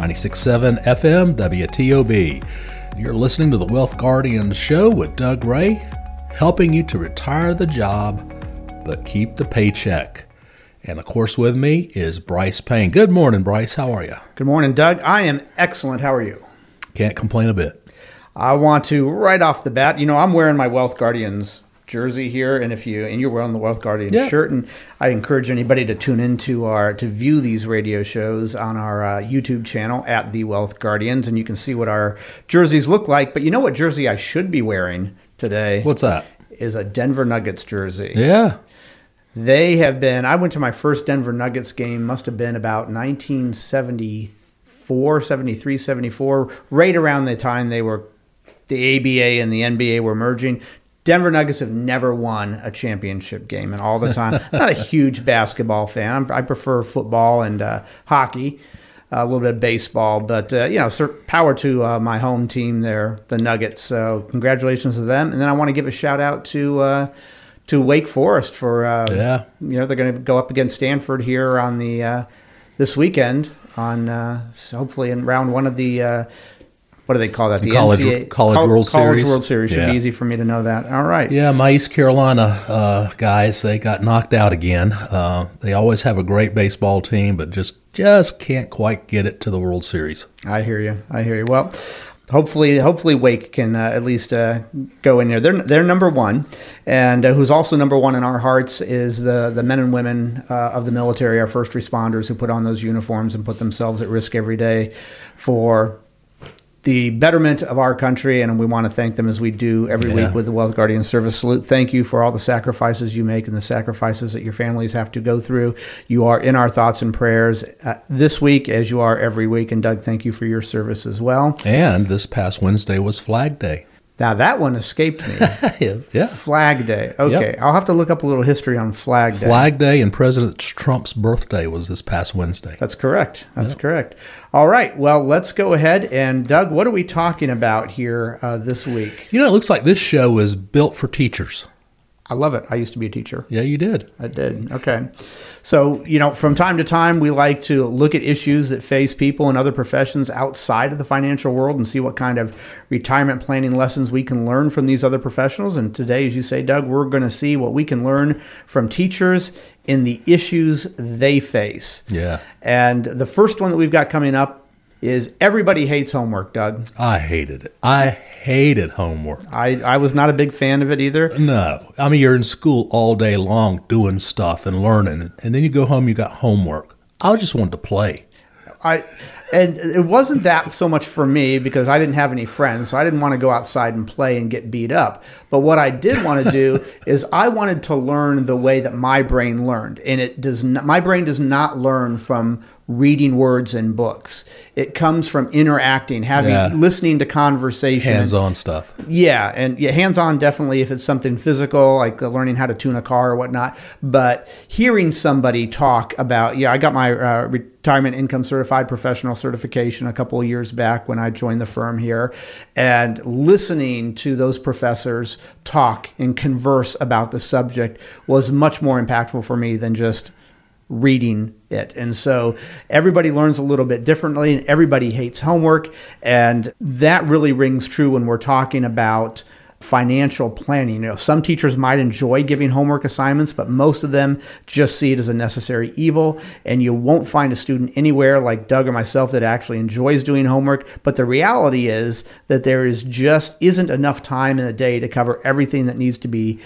96.7 FM WTOB. You're listening to the Wealth Guardians Show with Doug Ray, helping you to retire the job but keep the paycheck. And of course, with me is Brice Payne. Good morning, Brice. How are you? Good morning, Doug. I am excellent. How are you? Can't complain a bit. I want to right off the bat. You know, I'm wearing my Wealth Guardians jersey here, and if you and you're wearing the Wealth Guardian Yeah. shirt, and I encourage anybody to tune into our to view these radio shows on our uh, YouTube channel at the Wealth Guardians, and you can see what our jerseys look like. But you know what jersey I should be wearing today What's that? is a Denver Nuggets jersey. Yeah. They have been. I went to my first Denver Nuggets game, must have been about 1974, 73, 74, right around the time they were, the ABA and the NBA were merging. Denver Nuggets have never won a championship game, and all the time. Not a huge basketball fan. I'm, I prefer football and uh, hockey, a little bit of baseball, but uh, you know, sir, power to uh, my home team there, the Nuggets. So congratulations to them, and then I want to give a shout out to. Uh, to Wake Forest for uh, Yeah. you know they're going to go up against Stanford here on the uh, this weekend on uh, hopefully in round one of the uh, what do they call that The College- College World Series. College Series. World Series should Yeah. be easy for me to know that. All right, Yeah, my East Carolina uh, guys, they got knocked out again. Uh, they always have a great baseball team, but just just can't quite get it to the World Series. I hear you. I hear you. Well, hopefully, hopefully Wake can uh, at least uh, go in there. They're they're number one, and uh, who's also number one in our hearts is the the men and women uh, of the military, our first responders who put on those uniforms and put themselves at risk every day for the betterment of our country, and we want to thank them as we do every Yeah. week with the Wealth Guardian Service Salute. Thank you for all the sacrifices you make and the sacrifices that your families have to go through. You are in our thoughts and prayers uh, this week, as you are every week. And Doug, thank you for your service as well. And this past Wednesday was Flag Day. Now that one escaped me. yeah. Flag Day. Okay, I'll have to look up a little history on Flag Day. Flag Day and President Trump's birthday was this past Wednesday. That's correct. That's correct. All right. Well, let's go ahead and Doug, what are we talking about here uh, this week? You know, it looks like this show is built for teachers. I love it. I used to be a teacher. Yeah, you did. I did. Okay. So, you know, from time to time, we like to look at issues that face people in other professions outside of the financial world and see what kind of retirement planning lessons we can learn from these other professionals. And today, as you say, Doug, we're going to see what we can learn from teachers in the issues they face. Yeah. And the first one that we've got coming up is everybody hates homework, Doug. I hated it. I hated homework. I, I was not a big fan of it either. No. I mean, you're in school all day long doing stuff and learning, and then you go home, you got homework. I just wanted to play. I and it wasn't that so much for me because I didn't have any friends, so I didn't want to go outside and play and get beat up. But what I did want to do is I wanted to learn the way that my brain learned, and it does not. My brain does not learn from reading words in books. It comes from interacting, having Yeah. listening to conversation, Hands on stuff. yeah, and yeah, hands on definitely if it's something physical, like learning how to tune a car or whatnot. But hearing somebody talk about, yeah, I got my uh, retirement income certified professional certification a couple of years back when I joined the firm here, and listening to those professors talk and converse about the subject was much more impactful for me than just reading it. And so everybody learns a little bit differently and everybody hates homework. And that really rings true when we're talking about financial planning. You know, some teachers might enjoy giving homework assignments, but most of them just see it as a necessary evil. And you won't find a student anywhere like Doug or myself that actually enjoys doing homework. But the reality is that there is just isn't enough time in the day to cover everything that needs to be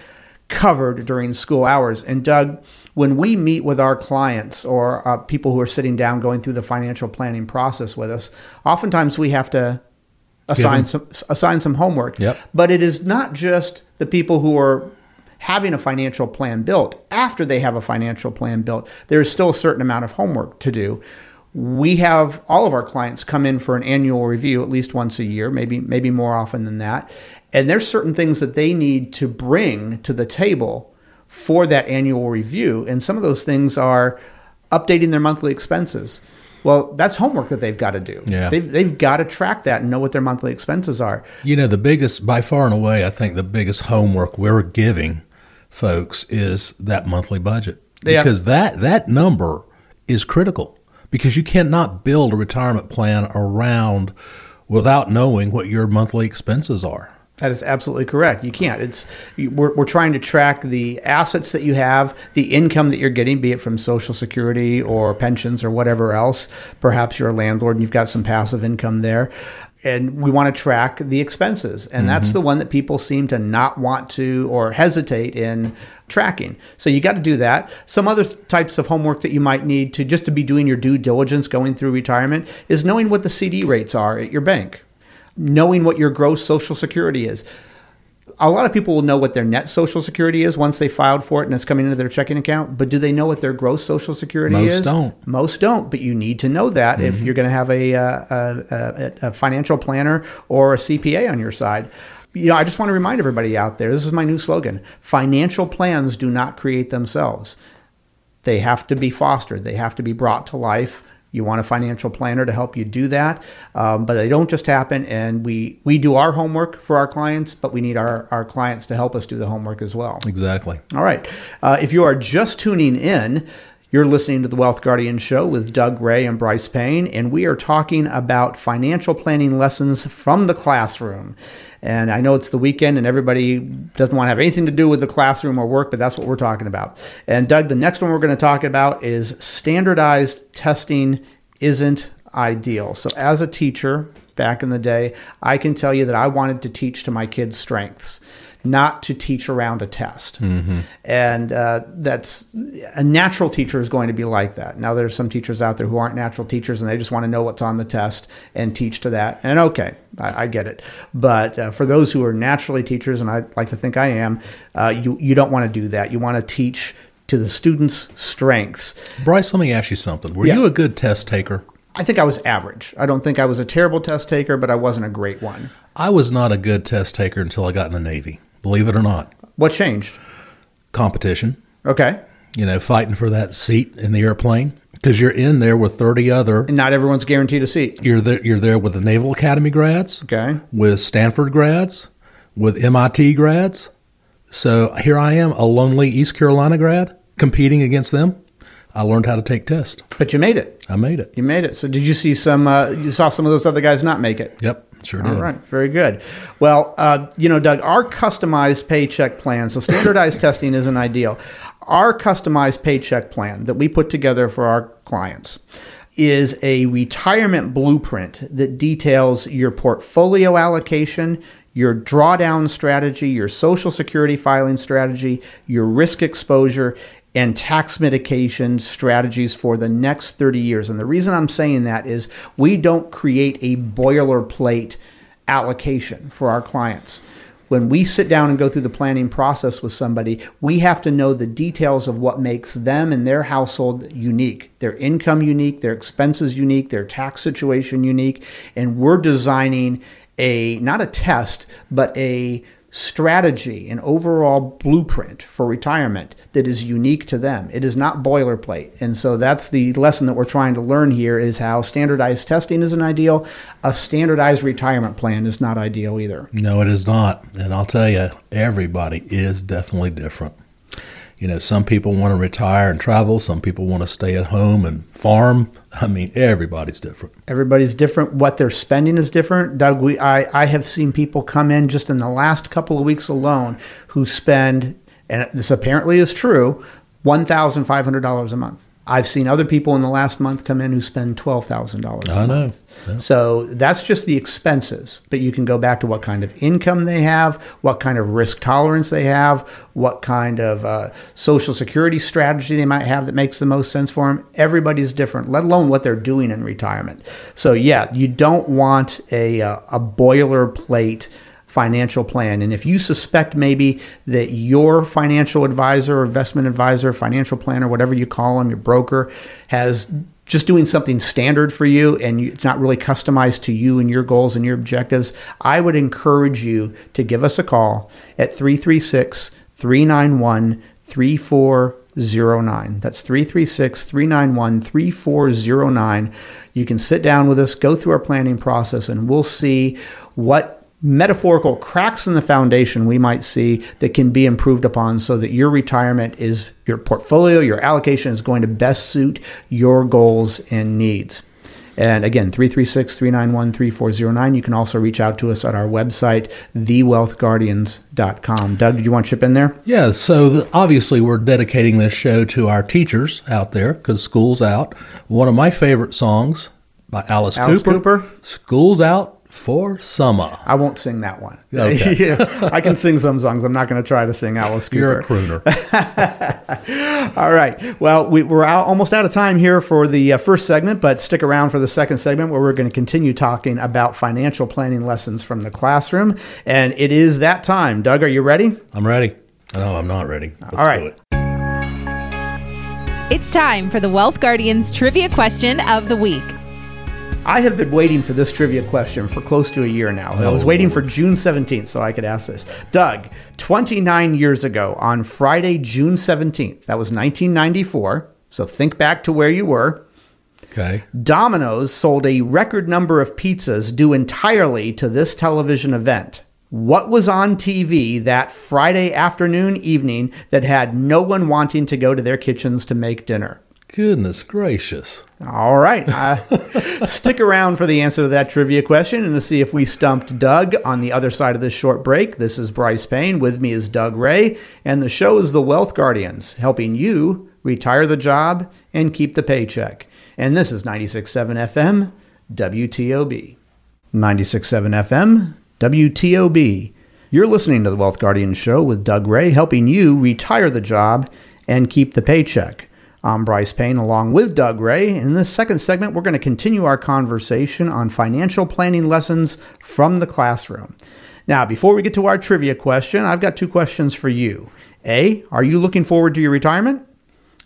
covered during school hours. And Doug, when we meet with our clients or uh, people who are sitting down going through the financial planning process with us, oftentimes we have to assign some assign some homework. Yep. But it is not just the people who are having a financial plan built. After they have a financial plan built, there is still a certain amount of homework to do. We have all of our clients come in for an annual review at least once a year, maybe maybe more often than that. And there's certain things that they need to bring to the table for that annual review. And some of those things are updating their monthly expenses. Well, that's homework that they've got to do. Yeah. They've, they've got to track that and know what their monthly expenses are. You know, the biggest, by far and away, I think the biggest homework we're giving folks is that monthly budget Yeah. because that that number is critical because you cannot build a retirement plan around without knowing what your monthly expenses are. That is absolutely correct. You can't. It's we're, we're trying to track the assets that you have, the income that you're getting, be it from Social Security or pensions or whatever else. Perhaps you're a landlord and you've got some passive income there, and we want to track the expenses, and mm-hmm. that's the one that people seem to not want to or hesitate in tracking. So you got to do that. Some other types of homework that you might need to just to be doing your due diligence going through retirement is knowing what the CD rates are at your bank knowing what your gross social security is. A lot of people will know what their net social security is once they filed for it and it's coming into their checking account, but do they know what their gross social security Most is? Most don't. Most don't, but you need to know that mm-hmm. if you're going to have a, uh, a, a, a financial planner or a CPA on your side you know, I just want to remind everybody out there this is my new slogan financial plans do not create themselves. They have to be fostered, they have to be brought to life you want a financial planner to help you do that, um, but they don't just happen. And we we do our homework for our clients, but we need our our clients to help us do the homework as well. Exactly. All right. Uh, if you are just tuning in. You're listening to the Wealth Guardian Show with Doug Ray and Brice Payne, and we are talking about financial planning lessons from the classroom. And I know it's the weekend and everybody doesn't want to have anything to do with the classroom or work, but that's what we're talking about. And Doug, the next one we're going to talk about is standardized testing isn't ideal. So as a teacher back in the day, I can tell you that I wanted to teach to my kids' strengths not to teach around a test. Mm-hmm. And uh, that's a natural teacher is going to be like that. Now, there's some teachers out there who aren't natural teachers and they just want to know what's on the test and teach to that. And okay, I, I get it. But uh, for those who are naturally teachers, and I like to think I am, uh, you, you don't want to do that. You want to teach to the students' strengths. Brice, let me ask you something. Were yeah. you a good test taker? I think I was average. I don't think I was a terrible test taker, but I wasn't a great one. I was not a good test taker until I got in the Navy believe it or not. What changed? Competition. Okay. You know, fighting for that seat in the airplane because you're in there with 30 other. And not everyone's guaranteed a seat. You're there, you're there with the Naval Academy grads. Okay. With Stanford grads, with MIT grads. So here I am, a lonely East Carolina grad, competing against them. I learned how to take tests. But you made it. I made it. You made it. So did you see some? Uh, you saw some of those other guys not make it. Yep. Sure did. All right, very good. Well, uh, you know, Doug, our customized paycheck plan, so standardized testing isn't ideal. Our customized paycheck plan that we put together for our clients is a retirement blueprint that details your portfolio allocation, your drawdown strategy, your social security filing strategy, your risk exposure, and tax mitigation strategies for the next 30 years. And the reason I'm saying that is we don't create a boilerplate allocation for our clients. When we sit down and go through the planning process with somebody, we have to know the details of what makes them and their household unique, their income unique, their expenses unique, their tax situation unique. And we're designing a, not a test, but a strategy, an overall blueprint for retirement that is unique to them. It is not boilerplate. And so that's the lesson that we're trying to learn here is how standardized testing isn't ideal. A standardized retirement plan is not ideal either. No, it is not. And I'll tell you, everybody is definitely different. You know, some people want to retire and travel, some people want to stay at home and farm. I mean, everybody's different. Everybody's different. What they're spending is different. Doug, we, I, I have seen people come in just in the last couple of weeks alone who spend, and this apparently is true, $1,500 a month. I've seen other people in the last month come in who spend twelve thousand dollars. I know. Yeah. So that's just the expenses, but you can go back to what kind of income they have, what kind of risk tolerance they have, what kind of uh, social security strategy they might have that makes the most sense for them. Everybody's different, let alone what they're doing in retirement. So yeah, you don't want a uh, a boilerplate financial plan. And if you suspect maybe that your financial advisor, investment advisor, financial planner, whatever you call them, your broker, has just doing something standard for you and it's not really customized to you and your goals and your objectives, I would encourage you to give us a call at 336 391 3409. That's 336 391 3409. You can sit down with us, go through our planning process, and we'll see what metaphorical cracks in the foundation we might see that can be improved upon so that your retirement is your portfolio, your allocation is going to best suit your goals and needs. And again, 336 391 3409. You can also reach out to us at our website, thewealthguardians.com. Doug, did you want to chip in there? Yeah, so the, obviously we're dedicating this show to our teachers out there because school's out. One of my favorite songs by Alice, Alice Cooper, Cooper. School's Out for Summer. I won't sing that one. Okay. Yeah, I can sing some songs. I'm not going to try to sing Alice Cooper. You're a crooner. All right. Well, we, we're out, almost out of time here for the uh, first segment, but stick around for the second segment where we're going to continue talking about financial planning lessons from the classroom. And it is that time. Doug, are you ready? I'm ready. No, I'm not ready. Let's All right. do it. It's time for the Wealth Guardians trivia question of the week. I have been waiting for this trivia question for close to a year now. I was Oh. waiting for June 17th so I could ask this. Doug, 29 years ago on Friday, June 17th, that was 1994. So think back to where you were. Okay. Domino's sold a record number of pizzas due entirely to this television event. What was on TV that Friday afternoon, evening that had no one wanting to go to their kitchens to make dinner? Goodness gracious. All right. Uh, stick around for the answer to that trivia question and to see if we stumped Doug on the other side of this short break. This is Brice Payne. With me is Doug Ray. And the show is The Wealth Guardians, helping you retire the job and keep the paycheck. And this is 96.7 FM, WTOB. 96.7 FM, WTOB. You're listening to The Wealth Guardians Show with Doug Ray, helping you retire the job and keep the paycheck. I'm Brice Payne along with Doug Ray. In this second segment, we're going to continue our conversation on financial planning lessons from the classroom. Now, before we get to our trivia question, I've got two questions for you. A, are you looking forward to your retirement?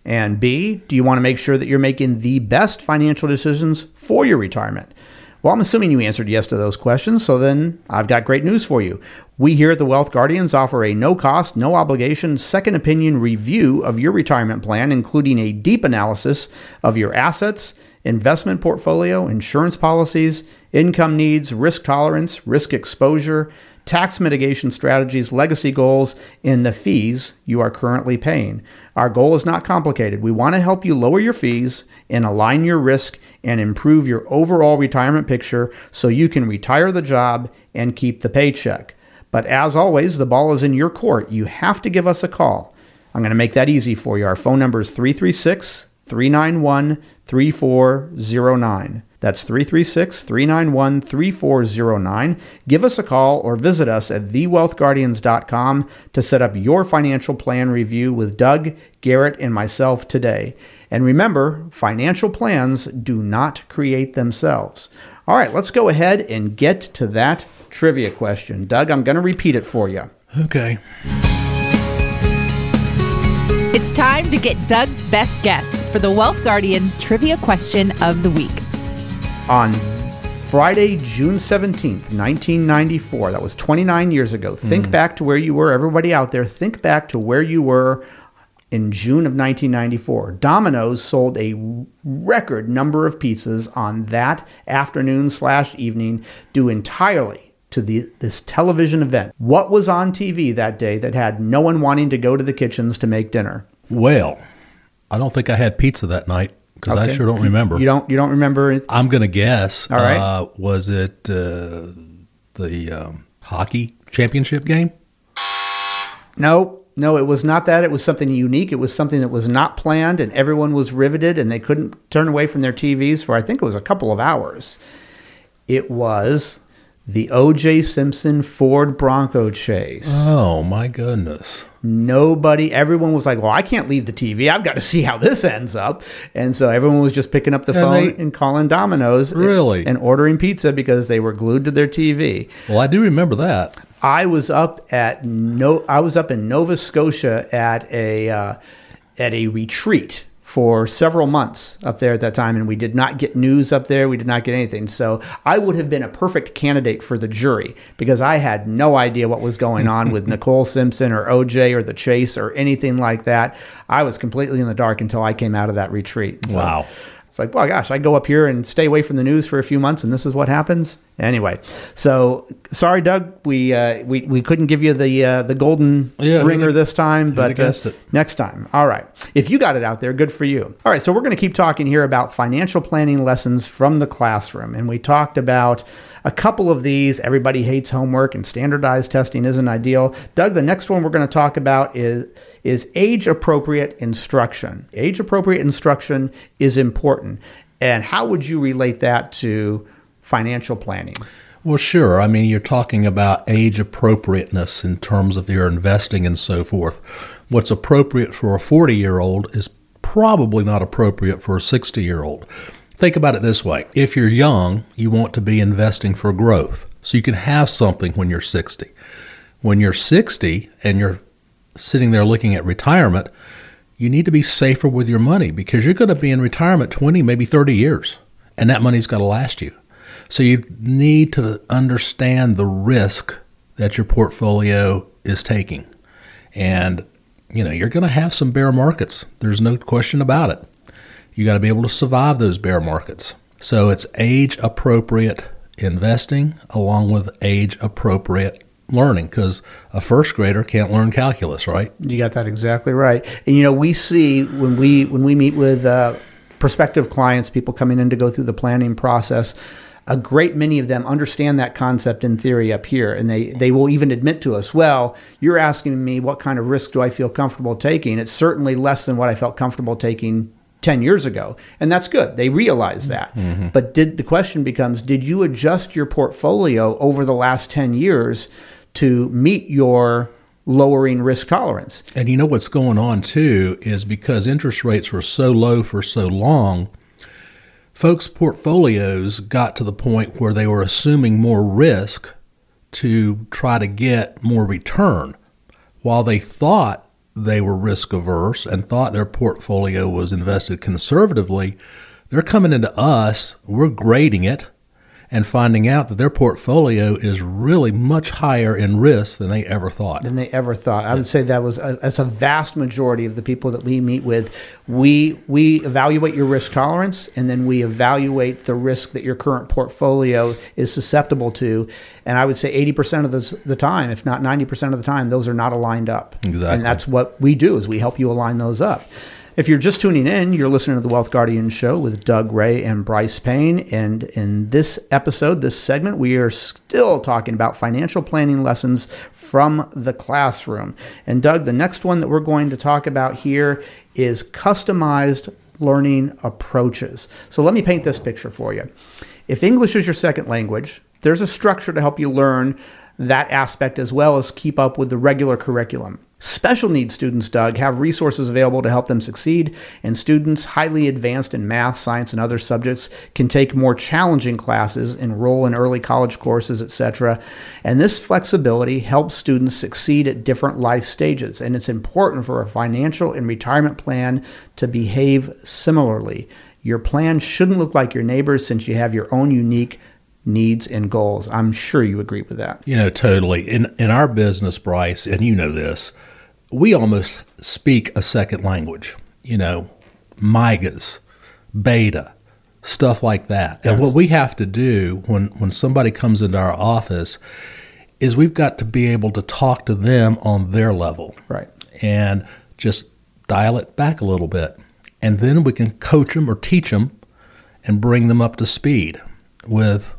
And B, do you want to make sure that you're making the best financial decisions for your retirement? Well, I'm assuming you answered yes to those questions, so then I've got great news for you. We here at the Wealth Guardians offer a no cost, no obligation second opinion review of your retirement plan, including a deep analysis of your assets, investment portfolio, insurance policies, income needs, risk tolerance, risk exposure, tax mitigation strategies, legacy goals, and the fees you are currently paying. Our goal is not complicated. We want to help you lower your fees and align your risk and improve your overall retirement picture so you can retire the job and keep the paycheck. But as always, the ball is in your court. You have to give us a call. I'm going to make that easy for you. Our phone number is 336 391 3409. That's 336 391 3409. Give us a call or visit us at thewealthguardians.com to set up your financial plan review with Doug, Garrett, and myself today. And remember, financial plans do not create themselves. All right, let's go ahead and get to that trivia question. Doug, I'm going to repeat it for you. Okay. It's time to get Doug's best guess for the Wealth Guardians trivia question of the week. on Friday, June 17th, 1994. That was 29 years ago. Think mm. back to where you were, everybody out there, think back to where you were in June of 1994. Domino's sold a record number of pizzas on that afternoon slash evening due entirely to the, this television event. What was on TV that day that had no one wanting to go to the kitchens to make dinner? Well, I don't think I had pizza that night because I sure don't remember. You don't you don't remember? I'm going to guess. All right. Uh, was it uh, the um, hockey championship game? No, no, it was not that. It was something unique. It was something that was not planned, and everyone was riveted, and they couldn't turn away from their TVs for I think it was a couple of hours. It was the O.J. Simpson Ford Bronco chase. Oh my goodness! Nobody, everyone was like, "Well, I can't leave the TV. I've got to see how this ends up." And so everyone was just picking up the And phone they- and calling Domino's, and- Really? and ordering pizza because they were glued to their TV. Well, I do remember that. I was up at no, I was up in Nova Scotia at a uh, at a retreat for several months up there at that time, and we did not get news up there. We did not get anything. So I would have been a perfect candidate for the jury because I had no idea what was going on with Nicole Simpson or OJ or the Chase or anything like that. I was completely in the dark until I came out of that retreat. So, Wow. It's like, well, gosh, I go up here and stay away from the news for a few months, and this is what happens. Anyway, so sorry, Doug, we uh, we, we couldn't give you the uh, the golden Yeah, ringer this time, but uh, next time. All right, if you got it out there, good for you. All right, so we're going to keep talking here about financial planning lessons from the classroom, and we talked about a couple of these. Everybody hates homework, and standardized testing isn't ideal. Doug, the next one we're going to talk about is is age appropriate instruction. Age appropriate instruction is important, and how would you relate that to financial planning? Well, sure. I mean, you're talking about age appropriateness in terms of your investing and so forth. What's appropriate for a 40 year old is probably not appropriate for a 60 year old. Think about it this way if you're young, you want to be investing for growth so you can have something when you're 60. When you're 60 and you're sitting there looking at retirement, you need to be safer with your money because you're going to be in retirement 20, maybe 30 years, and that money's got to last you. So you need to understand the risk that your portfolio is taking. And you know, you're going to have some bear markets. There's no question about it. You got to be able to survive those bear markets. So it's age appropriate investing along with age appropriate learning because a first grader can't learn calculus, right? You got that exactly right. And you know, we see when we when we meet with uh, prospective clients, people coming in to go through the planning process. A great many of them understand that concept in theory up here, and they they will even admit to us, "Well, you're asking me what kind of risk do I feel comfortable taking? It's certainly less than what I felt comfortable taking 10 years ago and that's good. They realize that. Mm-hmm. But did the question becomes did you adjust your portfolio over the last 10 years to meet your lowering risk tolerance? And you know what's going on too is because interest rates were so low for so long, folks' portfolios got to the point where they were assuming more risk to try to get more return. While they thought they were risk averse and thought their portfolio was invested conservatively, they're coming into us, we're grading it and finding out that their portfolio is really much higher in risk than they ever thought. than they ever thought. I would say that was a, that's a vast majority of the people that we meet with. We we evaluate your risk tolerance, and then we evaluate the risk that your current portfolio is susceptible to. And I would say eighty percent of the, the time, if not ninety percent of the time, those are not aligned up. Exactly. And that's what we do is we help you align those up. If you're just tuning in, you're listening to the Wealth Guardian Show with Doug Ray and Brice Payne. And in this episode, this segment, we are still talking about financial planning lessons from the classroom. And Doug, the next one that we're going to talk about here is customized learning approaches. So let me paint this picture for you. If English is your second language, there's a structure to help you learn that aspect as well as keep up with the regular curriculum. Special needs students, Doug, have resources available to help them succeed, and students highly advanced in math, science, and other subjects can take more challenging classes, enroll in early college courses, etc. And this flexibility helps students succeed at different life stages, and it's important for a financial and retirement plan to behave similarly. Your plan shouldn't look like your neighbor's since you have your own unique needs and goals. I'm sure you agree with that. You know, totally. In in our business, Brice, and you know this, we almost speak a second language. You know, MIGAs, beta, stuff like that. And what we have to do when when somebody comes into our office is we've got to be able to talk to them on their level. Right. And just dial it back a little bit. And then we can coach them or teach them and bring them up to speed with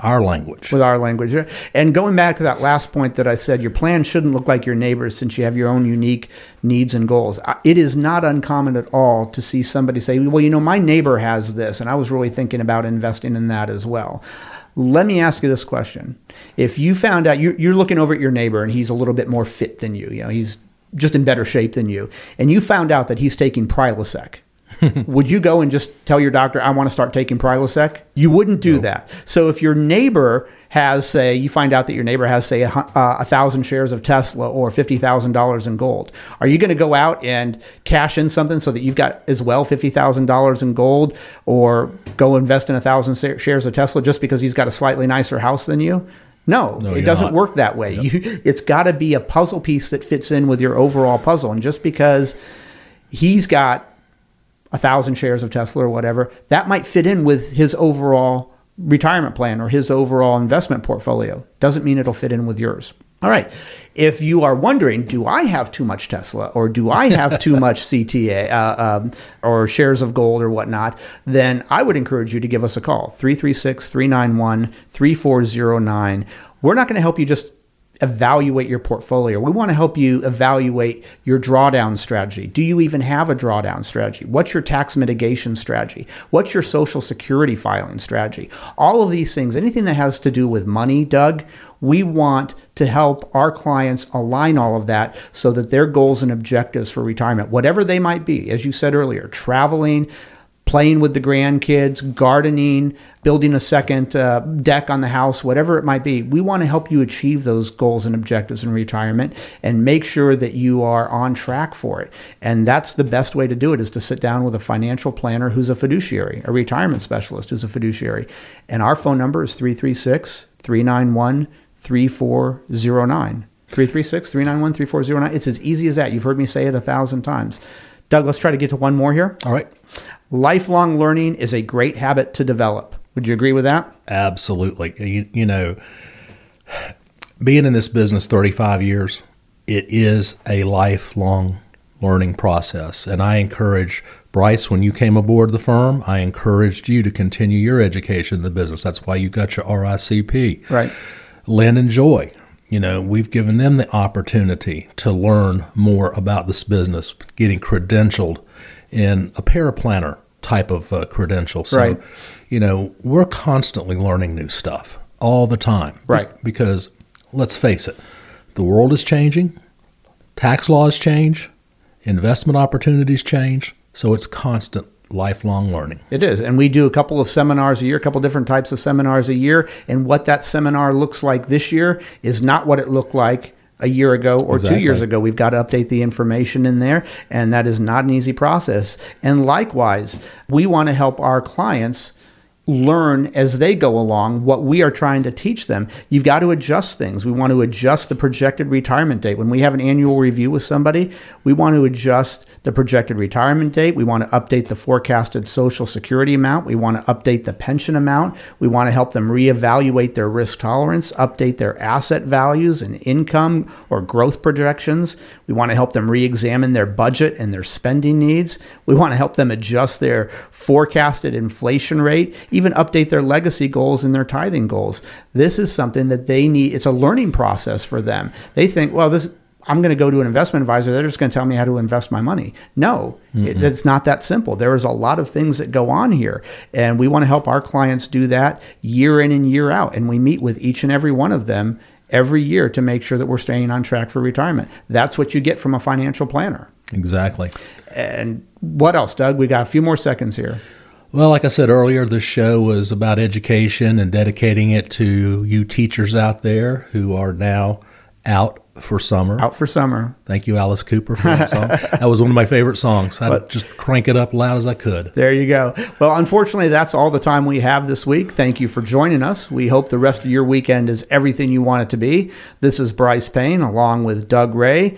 our language. with our language. And going back to that last point that I said, your plan shouldn't look like your neighbor's since you have your own unique needs and goals. It is not uncommon at all to see somebody say, Well, you know, my neighbor has this, and I was really thinking about investing in that as well. Let me ask you this question. If you found out you're, you're looking over at your neighbor and he's a little bit more fit than you, you know, he's just in better shape than you, and you found out that he's taking Prilosec, would you go and just tell your doctor, I want to start taking Prilosec? You wouldn't do that. So if your neighbor has, say, you find out that your neighbor has, say, a, uh, a thousand shares of Tesla or fifty thousand dollars in gold, are you going to go out and cash in something so that you've got as well fifty thousand dollars in gold, or go invest in a thousand shares of Tesla just because he's got a slightly nicer house than you? No, No, it doesn't not. work that way. You, it's got to be a puzzle piece that fits in with your overall puzzle. And just because he's got a thousand shares of Tesla or whatever, that might fit in with his overall retirement plan or his overall investment portfolio. Doesn't mean it'll fit in with yours. All right. If you are wondering, do I have too much Tesla or do I have too much CTA uh, um, or shares of gold or whatnot, then I would encourage you to give us a call 336 391 3409. We're not going to help you just evaluate your portfolio. We want to help you evaluate your drawdown strategy. Do you even have a drawdown strategy? What's your tax mitigation strategy? What's your social security filing strategy? All of these things, anything that has to do with money, Doug, we want to help our clients align all of that so that their goals and objectives for retirement, whatever they might be, as you said earlier, traveling, playing with the grandkids, gardening, building a second uh, deck on the house, whatever it might be. We want to help you achieve those goals and objectives in retirement and make sure that you are on track for it. And that's the best way to do it is to sit down with a financial planner who's a fiduciary, a retirement specialist who's a fiduciary. And our phone number is 336 391 3409. 336 391 3409. It's as easy as that. You've heard me say it a thousand times. Doug, let's try to get to one more here. All right. Lifelong learning is a great habit to develop. Would you agree with that? Absolutely. You, you know, being in this business 35 years, it is a lifelong learning process. And I encourage Brice, when you came aboard the firm, I encouraged you to continue your education in the business. That's why you got your RICP. Right. Lynn and Joy, you know, we've given them the opportunity to learn more about this business, getting credentialed in a paraplanner type of uh, credential. So, Right. you know, we're constantly learning new stuff all the time. Right. because let's face it, the world is changing, tax laws change, investment opportunities change. So it's constant lifelong learning. It is. And we do a couple of seminars a year, a couple different types of seminars a year. And what that seminar looks like this year is not what it looked like a year ago or two years ago. We've got to update the information in there. And that is not an easy process. And likewise, we want to help our clients learn as they go along what we are trying to teach them. You've got to adjust things. We want to adjust the projected retirement date. When we have an annual review with somebody, we want to adjust the projected retirement date. We want to update the forecasted social security amount. We want to update the pension amount. We want to help them reevaluate their risk tolerance, update their asset values and income or growth projections. We want to help them re-examine their budget and their spending needs. We want to help them adjust their forecasted inflation rate, even update their legacy goals and their tithing goals. This is something that they need. It's a learning process for them. They think, well, this I'm going to go to an investment advisor. They're just going to tell me how to invest my money. No, it, it's not that simple. There is a lot of things that go on here, and we want to help our clients do that year in and year out. And we meet with each and every one of them every year to make sure that we're staying on track for retirement. That's what you get from a financial planner. Exactly. And what else, Doug? We got a few more seconds here. Well, like I said earlier, this show was about education and dedicating it to you teachers out there who are now out for summer. Out for summer. Thank you, Alice Cooper, for that song. that was one of my favorite songs. I'd just crank it up loud as I could. There you go. Well, unfortunately, that's all the time we have this week. Thank you for joining us. We hope the rest of your weekend is everything you want it to be. This is Brice Payne along with Doug Ray.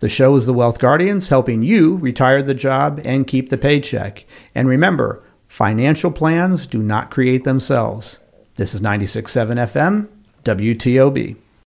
The show is The Wealth Guardians, helping you retire the job and keep the paycheck. And remember, financial plans do not create themselves. This is 96.7 FM, WTOB.